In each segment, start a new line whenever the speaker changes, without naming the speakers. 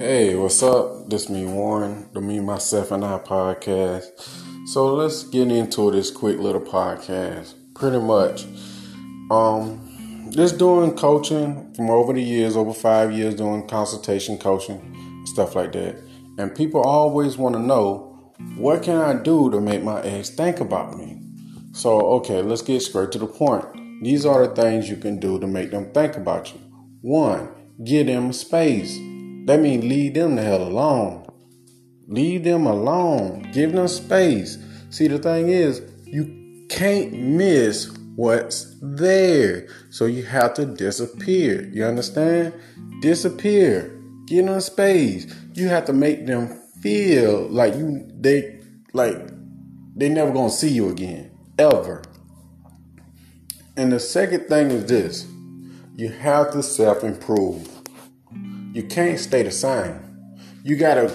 Hey, what's up? This me Warren, the Me Myself and I podcast. So let's get into this quick little podcast. Pretty much, um, just doing coaching from over the years, over five years, doing consultation coaching, stuff like that. And people always want to know, what can I do to make my ex think about me? So okay, let's get straight to the point. These are the things you can do to make them think about you. One, give them space. That means leave them the hell alone. Leave them alone. Give them space. See, the thing is, you can't miss what's there. So you have to disappear. You understand? Disappear. Give them space. You have to make them feel like you they like they never gonna see you again. Ever. And the second thing is this. You have to self-improve. You can't stay the same. You gotta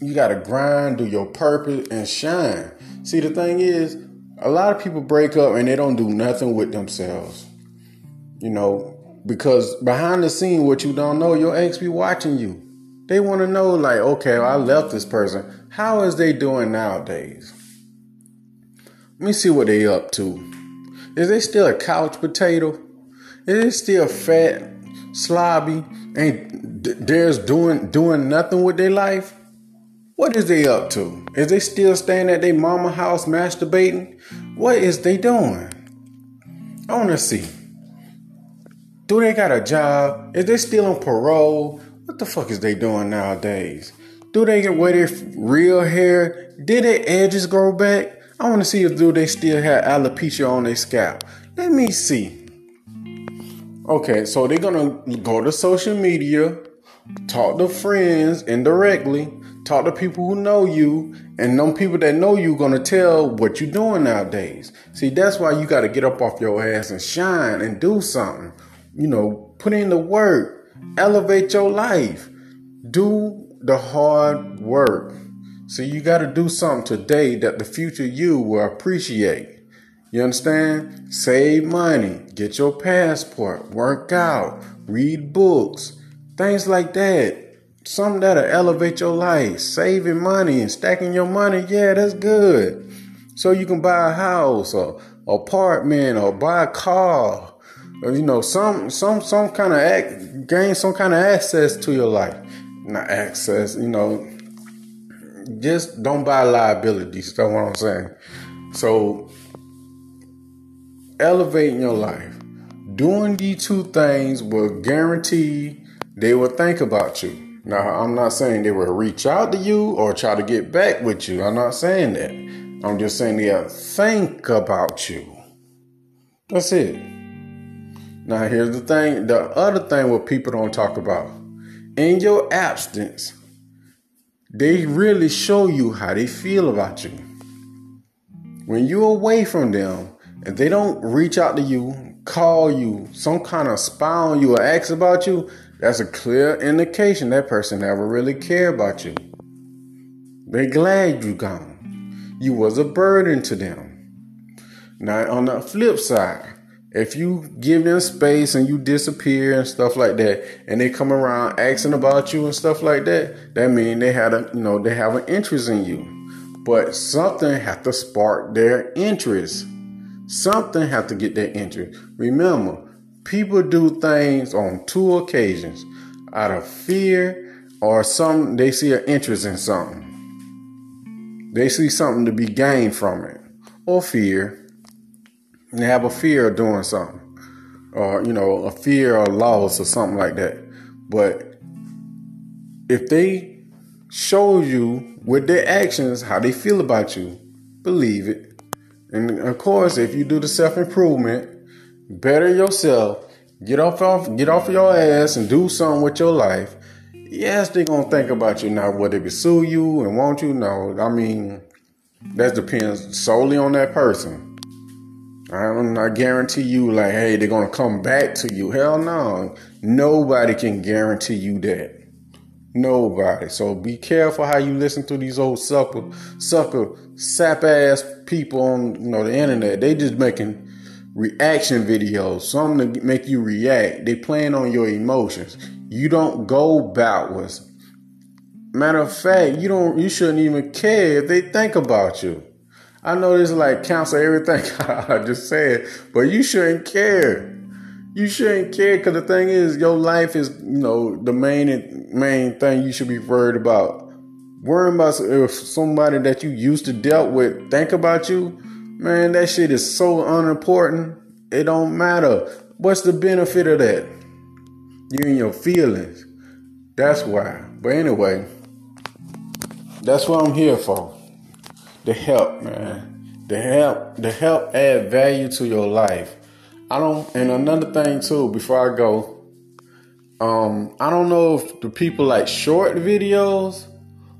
you gotta grind, do your purpose, and shine. See, the thing is, a lot of people break up and they don't do nothing with themselves. You know, because behind the scene, what you don't know, your ex be watching you. They want to know, like, okay, well, I left this person. How is they doing nowadays? Let me see what they up to. Is they still a couch potato? Is they still fat, slobby, ain't there's doing doing nothing with their life? What is they up to? Is they still staying at their mama house masturbating? What is they doing? I wanna see. Do they got a job? Is they still on parole? What the fuck is they doing nowadays? Do they get wear their real hair? Did their edges grow back? I want to see if do they still have alopecia on their scalp. Let me see. Okay, so they're gonna go to social media, talk to friends indirectly, talk to people who know you, and them people that know you gonna tell what you're doing nowadays. See, that's why you gotta get up off your ass and shine and do something. You know, put in the work, elevate your life, do the hard work. So you gotta do something today that the future you will appreciate. You understand? Save money, get your passport, work out, read books, things like that. Something that'll elevate your life. Saving money and stacking your money, yeah, that's good. So you can buy a house or apartment or buy a car or you know some some some kind of act, gain some kind of access to your life. Not access, you know. Just don't buy liabilities. That's what I'm saying. So elevating your life. Doing these two things will guarantee they will think about you. Now, I'm not saying they will reach out to you or try to get back with you. I'm not saying that. I'm just saying they'll think about you. That's it. Now, here's the thing the other thing what people don't talk about. In your absence, they really show you how they feel about you. When you're away from them, if they don't reach out to you, call you, some kind of spy on you or ask about you, that's a clear indication that person never really care about you. They glad you gone. You was a burden to them. Now on the flip side, if you give them space and you disappear and stuff like that, and they come around asking about you and stuff like that, that means they had a you know they have an interest in you. But something had to spark their interest. Something have to get their interest. Remember, people do things on two occasions out of fear or some they see an interest in something. They see something to be gained from it or fear. They have a fear of doing something or, you know, a fear of loss or something like that. But if they show you with their actions how they feel about you, believe it. And of course, if you do the self improvement, better yourself, get off off get off your ass and do something with your life. Yes, they're gonna think about you now. Whether they sue you and want you, no. I mean, that depends solely on that person. I'm not guarantee you like, hey, they're gonna come back to you. Hell no. Nobody can guarantee you that. Nobody. So be careful how you listen to these old sucker, sucker, sap ass people on you know the internet. They just making reaction videos, something to make you react. They playing on your emotions. You don't go backwards. Matter of fact, you don't you shouldn't even care if they think about you. I know this like cancel everything I just said, but you shouldn't care. You shouldn't care because the thing is, your life is you know the main main thing you should be worried about. Worrying about if somebody that you used to dealt with think about you, man, that shit is so unimportant. It don't matter. What's the benefit of that? You and your feelings. That's why. But anyway. That's what I'm here for. The help, man. The help, the help add value to your life. I don't and another thing too, before I go, um, I don't know if the people like short videos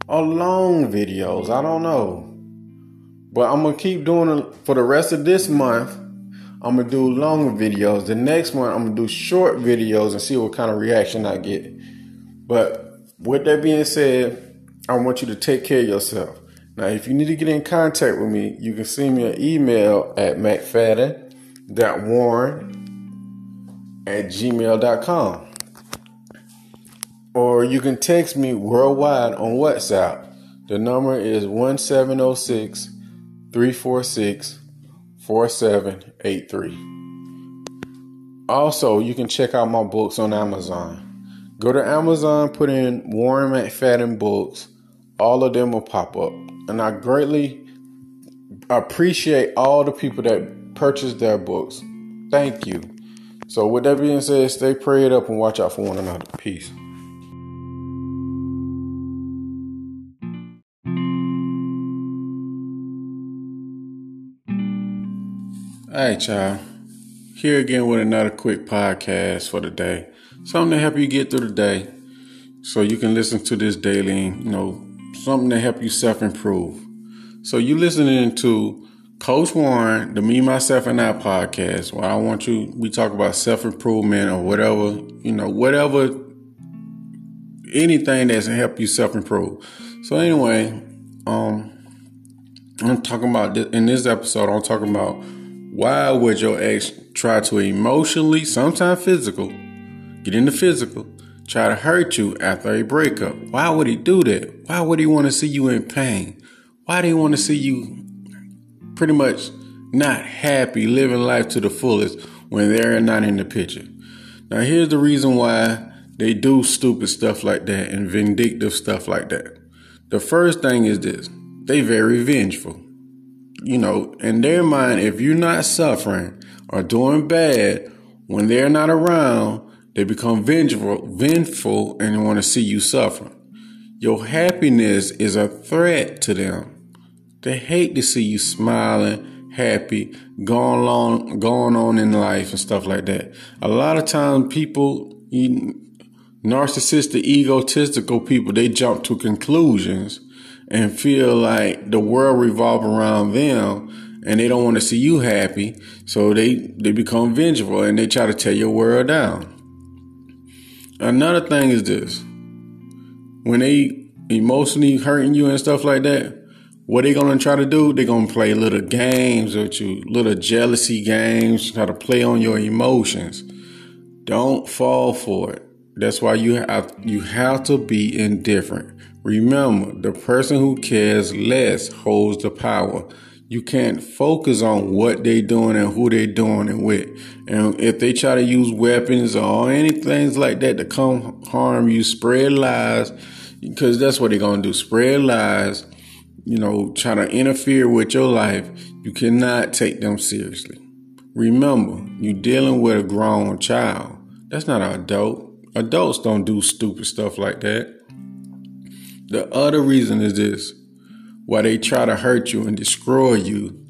or long videos. I don't know. But I'm gonna keep doing it for the rest of this month. I'm gonna do longer videos. The next month I'm gonna do short videos and see what kind of reaction I get. But with that being said, I want you to take care of yourself. Now, if you need to get in contact with me, you can send me an email at mcfadden.warren at gmail.com. Or you can text me worldwide on WhatsApp. The number is 1706 346 4783. Also, you can check out my books on Amazon. Go to Amazon, put in Warren McFadden books all of them will pop up. And I greatly appreciate all the people that purchase their books. Thank you. So, with that being said, stay prayed up and watch out for one another. Peace. All right, y'all. Here again with another quick podcast for the day. Something to help you get through the day so you can listen to this daily, you know, something to help you self improve. So you listening to Coach Warren, the Me, Myself, and I podcast, where I want you, we talk about self improvement or whatever, you know, whatever, anything that's help you self improve. So anyway, um, I'm talking about this, in this episode. I'm talking about why would your ex try to emotionally, sometimes physical, get into physical, try to hurt you after a breakup. Why would he do that? Why would he want to see you in pain? Why do he want to see you pretty much not happy, living life to the fullest when they're not in the picture? Now, here's the reason why they do stupid stuff like that and vindictive stuff like that. The first thing is this they very vengeful. You know, in their mind, if you're not suffering or doing bad when they're not around, they become vengeful, vengeful and want to see you suffer. Your happiness is a threat to them. They hate to see you smiling, happy, going on, going on in life and stuff like that. A lot of times people, narcissistic, egotistical people, they jump to conclusions and feel like the world revolves around them and they don't want to see you happy. So they, they become vengeful and they try to tear your world down. Another thing is this when they emotionally hurting you and stuff like that, what they gonna try to do? They gonna play little games with you, little jealousy games, try to play on your emotions. Don't fall for it. That's why you have you have to be indifferent. Remember, the person who cares less holds the power you can't focus on what they doing and who they doing it with. And if they try to use weapons or anything like that to come harm you, spread lies, because that's what they're gonna do. Spread lies, you know, try to interfere with your life. You cannot take them seriously. Remember, you're dealing with a grown child. That's not an adult. Adults don't do stupid stuff like that. The other reason is this why they try to hurt you and destroy you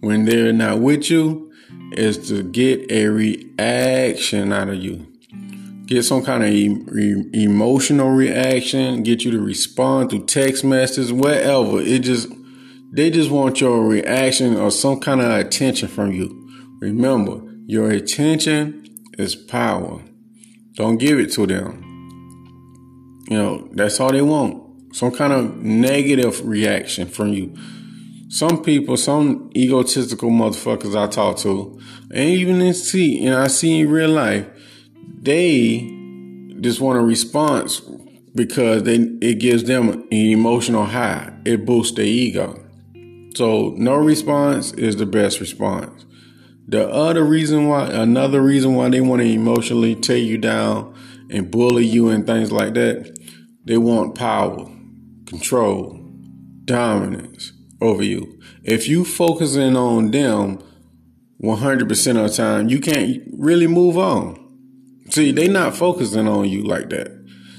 when they're not with you is to get a reaction out of you. Get some kind of e- emotional reaction, get you to respond through text messages, whatever. It just, they just want your reaction or some kind of attention from you. Remember, your attention is power. Don't give it to them. You know, that's all they want some kind of negative reaction from you. Some people, some egotistical motherfuckers I talk to, and even in see, and I see in real life, they just want a response because they it gives them an emotional high. It boosts their ego. So no response is the best response. The other reason why, another reason why they want to emotionally tear you down and bully you and things like that, they want power, control, dominance over you. If you focusing on them 100% of the time, you can't really move on. See, they not focusing on you like that.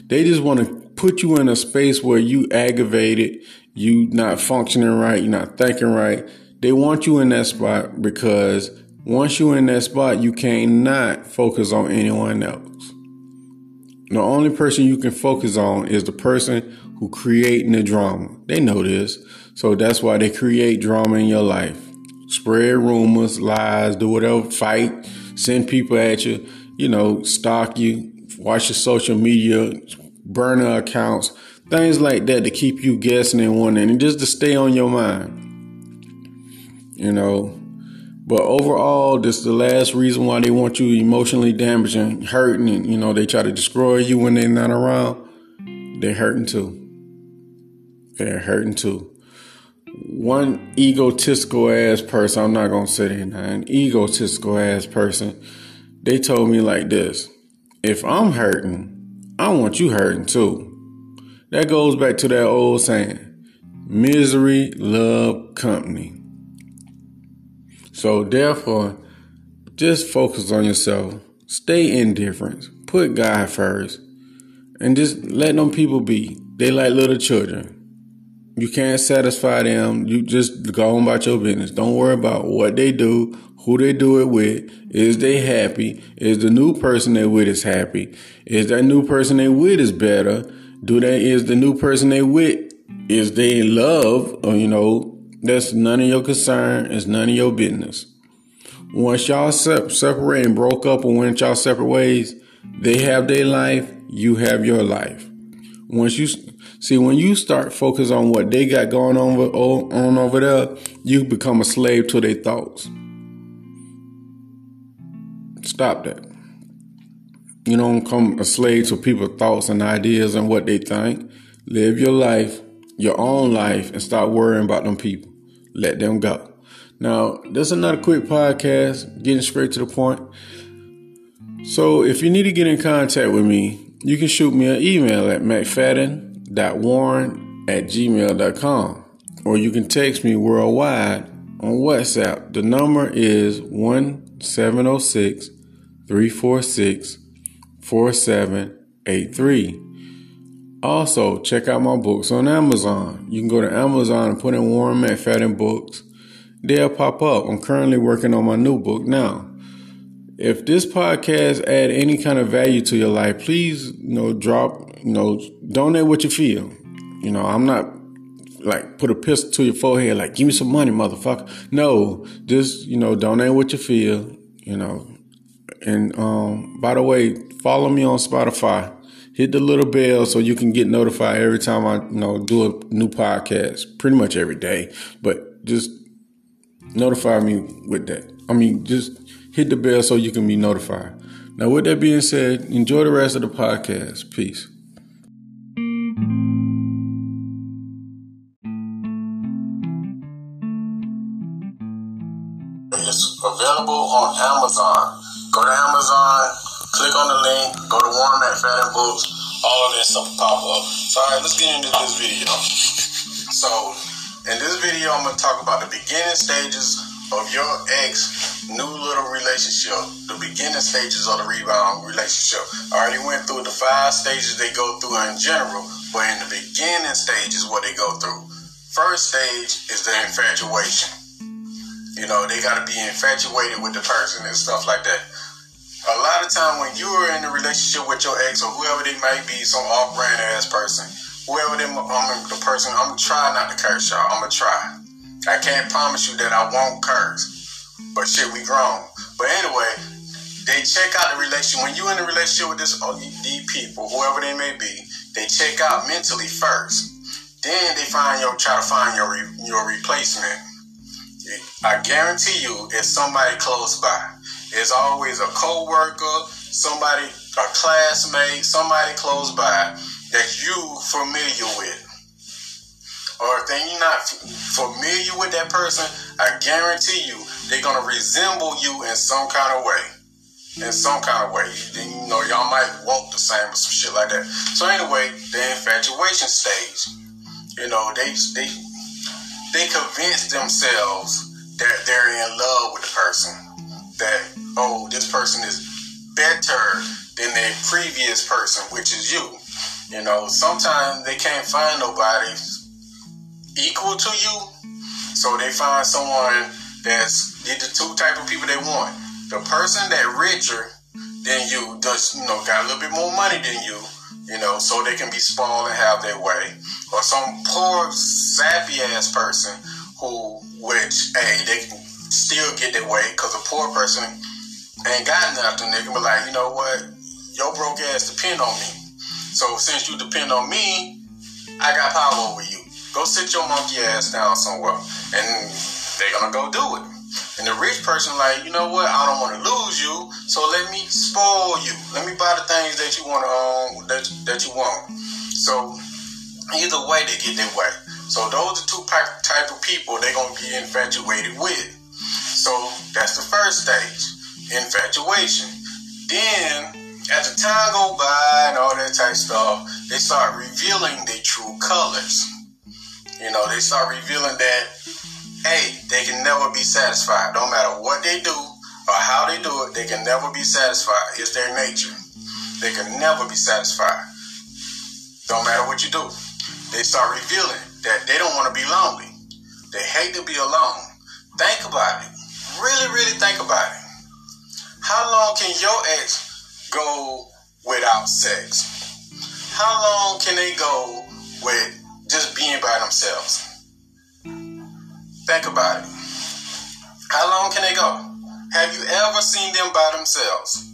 They just want to put you in a space where you aggravated, you not functioning right, you're not thinking right. They want you in that spot because once you're in that spot, you cannot focus on anyone else. The only person you can focus on is the person who creating the drama. They know this. So that's why they create drama in your life. Spread rumors, lies, do whatever, fight, send people at you, you know, stalk you, watch your social media, burner accounts, things like that to keep you guessing and wondering, and just to stay on your mind. You know, but overall, this is the last reason why they want you emotionally damaged and hurting, and you know they try to destroy you when they're not around. They're hurting too. They're hurting too. One egotistical ass person, I'm not gonna say that now, an egotistical ass person, they told me like this: if I'm hurting, I want you hurting too. That goes back to that old saying misery love company. So, therefore, just focus on yourself, stay indifferent, put God first, and just let them people be. They like little children. You can't satisfy them. You just go on about your business. Don't worry about what they do, who they do it with. Is they happy? Is the new person they with is happy? Is that new person they with is better? Do they is the new person they with is they in love? Or you know, that's none of your concern. It's none of your business. Once y'all se- separate and broke up or went y'all separate ways, they have their life. You have your life. Once you see, when you start focus on what they got going on over, on over there, you become a slave to their thoughts. Stop that. You don't come a slave to people's thoughts and ideas and what they think. Live your life, your own life, and stop worrying about them people. Let them go. Now, this is another quick podcast, getting straight to the point. So, if you need to get in contact with me, you can shoot me an email at mcfadden.warren at gmail.com or you can text me worldwide on WhatsApp. The number is 1706 346 4783. Also, check out my books on Amazon. You can go to Amazon and put in Warren McFadden books. They'll pop up. I'm currently working on my new book now. If this podcast add any kind of value to your life, please, you know, drop, you know, donate what you feel. You know, I'm not like put a pistol to your forehead, like give me some money, motherfucker. No, just you know, donate what you feel. You know, and um, by the way, follow me on Spotify. Hit the little bell so you can get notified every time I you know do a new podcast. Pretty much every day, but just notify me with that. I mean, just hit the bell so you can be notified. Now, with that being said, enjoy the rest of the podcast. Peace. It's available on Amazon. To Amazon, click on the link, go to Warren McFadden Books. All of this stuff will pop up. So, all right, let's get into this video. So, in this video, I'm going to talk about the beginning stages of your ex new little relationship, the beginning stages of the rebound relationship. I already went through the five stages they go through in general, but in the beginning stages, what they go through. First stage is the infatuation. You know, they got to be infatuated with the person and stuff like that. A lot of time when you are in a relationship with your ex or whoever they might be, some off-brand ass person, whoever them, I'm the person, I'm trying not to curse y'all. I'm gonna try. I can't promise you that I won't curse, but shit, we grown. But anyway, they check out the relationship. When you're in a relationship with this uh, these people, whoever they may be, they check out mentally first. Then they find your try to find your your replacement. I guarantee you, it's somebody close by. It's always a co-worker, somebody, a classmate, somebody close by that you familiar with. Or if they're not familiar with that person, I guarantee you they're gonna resemble you in some kind of way. In some kind of way. Then you know y'all might walk the same or some shit like that. So anyway, the infatuation stage. You know, they they they convince themselves that they're in love with the person. That oh, this person is better than their previous person, which is you. You know, sometimes they can't find nobody equal to you, so they find someone that's the two type of people they want. The person that richer than you, does you know, got a little bit more money than you, you know, so they can be spoiled and have their way. Or some poor, sappy ass person who, which, hey, they still get their way because a poor person ain't got nothing. They can be like, you know what, your broke ass depend on me. So since you depend on me, I got power over you. Go sit your monkey ass down somewhere, and they're gonna go do it. And the rich person, like, you know what? I don't want to lose you, so let me spoil you. Let me buy the things that you want to own, that that you want. So either way, they get their way. So those are two type of people they're gonna be infatuated with. So that's the first stage, infatuation. Then as the time go by and all that type stuff, they start revealing their true colors. You know, they start revealing that, hey, they can never be satisfied. No matter what they do or how they do it, they can never be satisfied. It's their nature. They can never be satisfied. No matter what you do. They start revealing that they don't want to be lonely. They hate to be alone. Think about it. Really, really think about it. How long can your ex go without sex? How long can they go with just being by themselves. Think about it. How long can they go? Have you ever seen them by themselves?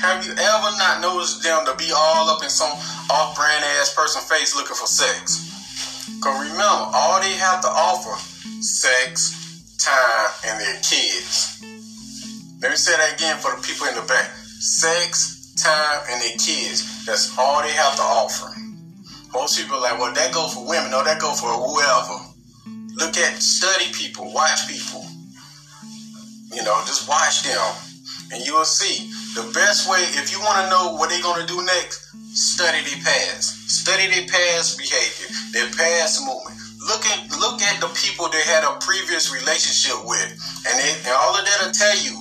Have you ever not noticed them to be all up in some off brand ass person face looking for sex? Because remember, all they have to offer sex, time, and their kids. Let me say that again for the people in the back. Sex, time, and their kids. That's all they have to offer. Most people are like, well, that go for women. No, that go for whoever. Look at, study people, watch people. You know, just watch them. And you will see. The best way, if you want to know what they're going to do next, study their past. Study their past behavior, their past movement. Look at look the people they had a previous relationship with, and, they, and all of that will tell you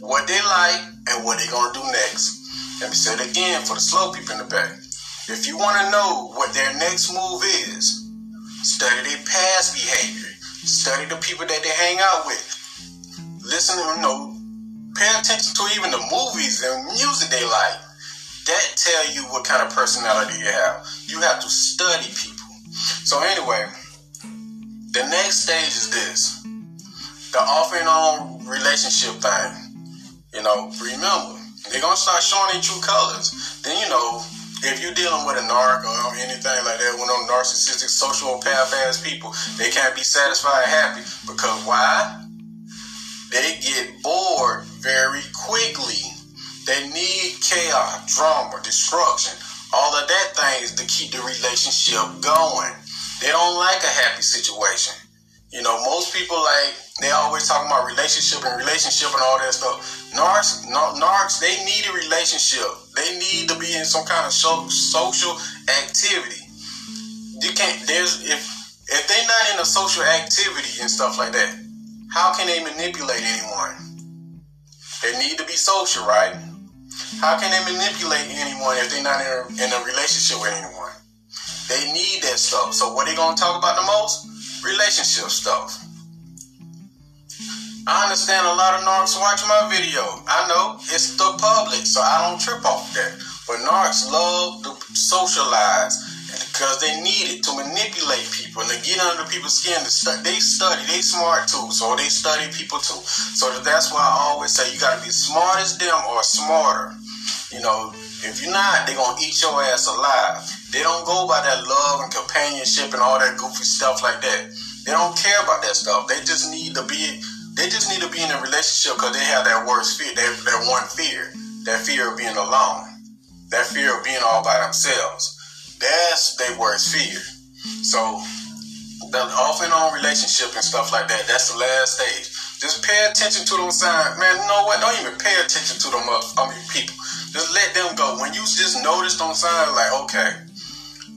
what they like and what they're gonna do next. Let me say it again for the slow people in the back. If you want to know what their next move is, study their past behavior. Study the people that they hang out with. Listen, to you know, pay attention to even the movies and music they like. That tell you what kind of personality you have. You have to study people. So anyway, the next stage is this. The off and on relationship thing. You know, remember, they're gonna start showing their true colors. Then you know, if you're dealing with a narc or anything like that, one of them narcissistic sociopath ass people, they can't be satisfied happy because why? They get bored very quickly. They need chaos, drama, destruction, all of that things to keep the relationship going. They don't like a happy situation. You know, most people like they always talking about relationship and relationship and all that stuff. Narcs, narcs, they need a relationship. They need to be in some kind of social activity. You can't. There's if if they're not in a social activity and stuff like that, how can they manipulate anyone? They need to be social, right? How can they manipulate anyone if they're not in a, in a relationship with anyone? They need that stuff. So what are they gonna talk about the most? relationship stuff. I understand a lot of narcs watch my video. I know it's the public, so I don't trip off that. But narcs love to socialize because they need it to manipulate people and to get under people's skin. To stu- they study, they smart too, so they study people too. So that's why I always say you got to be smart as them or smarter. You know, if you're not, they're gonna eat your ass alive. They don't go by that love and companionship and all that goofy stuff like that. They don't care about that stuff. They just need to be. They just need to be in a relationship because they have that worst fear. That that one fear. That fear of being alone. That fear of being all by themselves. That's their worst fear. So the off and on relationship and stuff like that, that's the last stage. Just pay attention to them signs. Man, you know what? Don't even pay attention to them up, I mean, people. Just let them go. When you just notice them signs, like, okay,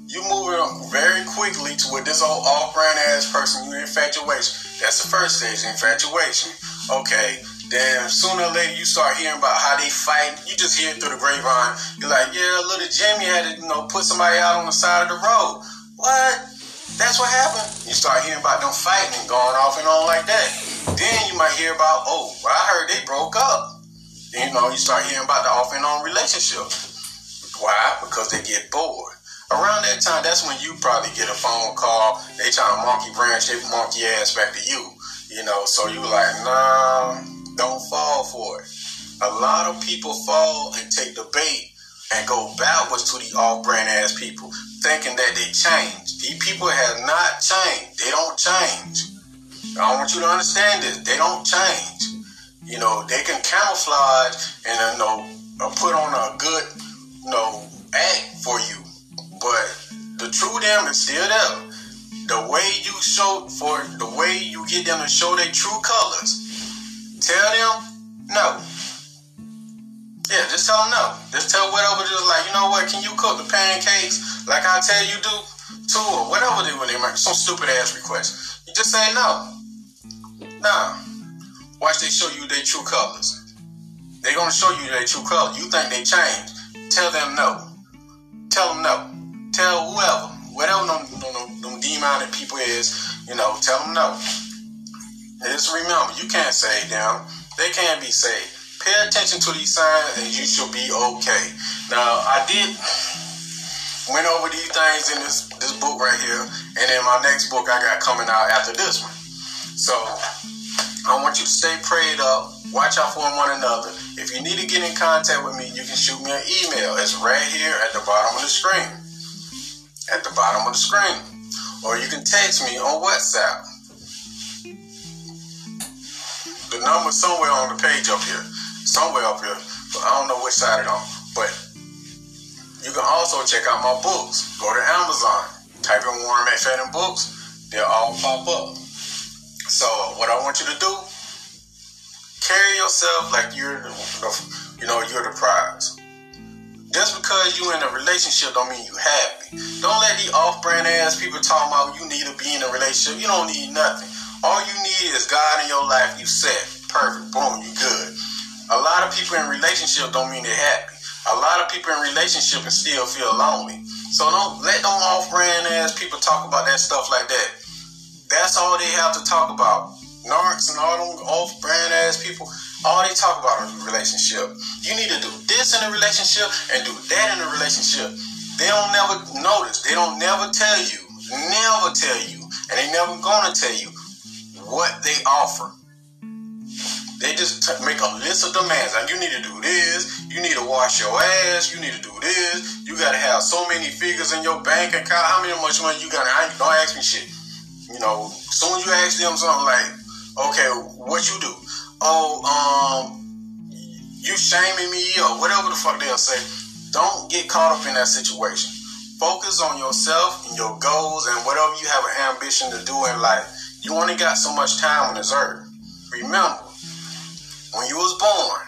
you moving very quickly to with this old off-brand ass person, you infatuation. That's the first stage, infatuation. Okay, then sooner or later you start hearing about how they fight. You just hear it through the grapevine. You're like, yeah, little Jimmy had to, you know, put somebody out on the side of the road. What? That's what happened. You start hearing about them fighting and going off and on like that. Then you might hear about, oh, well, I heard they broke up. Then, you know, you start hearing about the off and on relationship. Why? Because they get bored. Around that time, that's when you probably get a phone call. They trying to monkey branch their monkey ass back to you. You know, so you like, nah, don't fall for it. A lot of people fall and take the bait and go backwards to the off brand ass people, thinking that they change. These people have not changed. They don't change. I want you to understand this. They don't change. You know, they can camouflage and uh, you know uh, put on a good you know act for you, but the true them is still there. The way you show for the way you get them to show their true colors Tell them no. Yeah, just tell them no. Just tell whatever, just like, you know what, can you cook the pancakes like I tell you do? Too, or whatever they really make, some stupid ass request. You just say no. Nah. Watch they show you their true colors. They're gonna show you their true colors. You think they changed. Tell them no. Tell them no. Tell whoever, whatever them, them, them demonic people is, you know, tell them no. And Just remember, you can't save them. They can't be saved. Pay attention to these signs and you should be okay. Now, I did went over these things in this this book right here, and then my next book I got coming out after this one. So I want you to stay prayed up, watch out for one another. If you need to get in contact with me, you can shoot me an email. It's right here at the bottom of the screen. At the bottom of the screen. Or you can text me on WhatsApp. The number somewhere on the page up here, somewhere up here, but I don't know which side it's on. But you can also check out my books. Go to Amazon, type in Warren McFadden books, they'll all pop up. So what I want you to do, carry yourself like you're the, you know, you're the prize. Just because you in a relationship don't mean you happy. Don't let the off-brand ass people talk about you need to be in a relationship. You don't need nothing. All you need is God in your life. You set perfect. Boom, you good. A lot of people in relationship don't mean they're happy. A lot of people in relationship and still feel lonely. So don't let them off-brand ass people talk about that stuff like that. That's all they have to talk about. Narcs and all them off-brand ass people, all they talk about is relationship. You need to do this in a relationship and do that in a relationship. They don't never notice. They don't never tell you. Never tell you. And they never gonna tell you what they offer. They just t- make a list of demands. And you need to do this. You need to wash your ass. You need to do this. You gotta have so many figures in your bank account. How many much money you got? I don't ask me shit. You know, soon as you ask them something like, okay, what you do? Oh, um, you shaming me or whatever the fuck they'll say. Don't get caught up in that situation. Focus on yourself and your goals and whatever you have an ambition to do in life. You only got so much time on this earth. Remember, when you was born,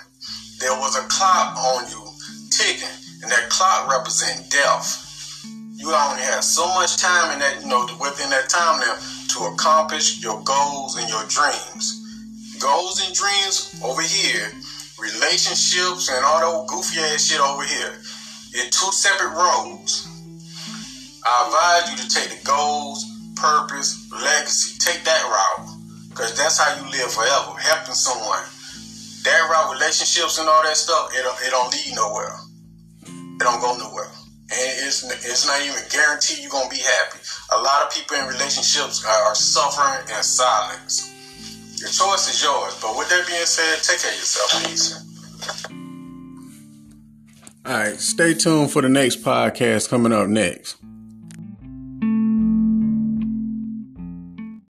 there was a clock on you ticking, and that clock represents death. You only have so much time in that, you know, within that time now to accomplish your goals and your dreams. Goals and dreams over here, relationships and all that goofy ass shit over here. It's two separate roads. I advise you to take the goals purpose, legacy. Take that route. Because that's how you live forever, helping someone. That route, relationships and all that stuff, it it don't lead nowhere. It don't go nowhere. And it's, it's not even guaranteed you're going to be happy. A lot of people in relationships are suffering in silence. Your choice is yours. But with that being said, take care of yourself. Peace. All right, stay tuned for the next podcast coming up next.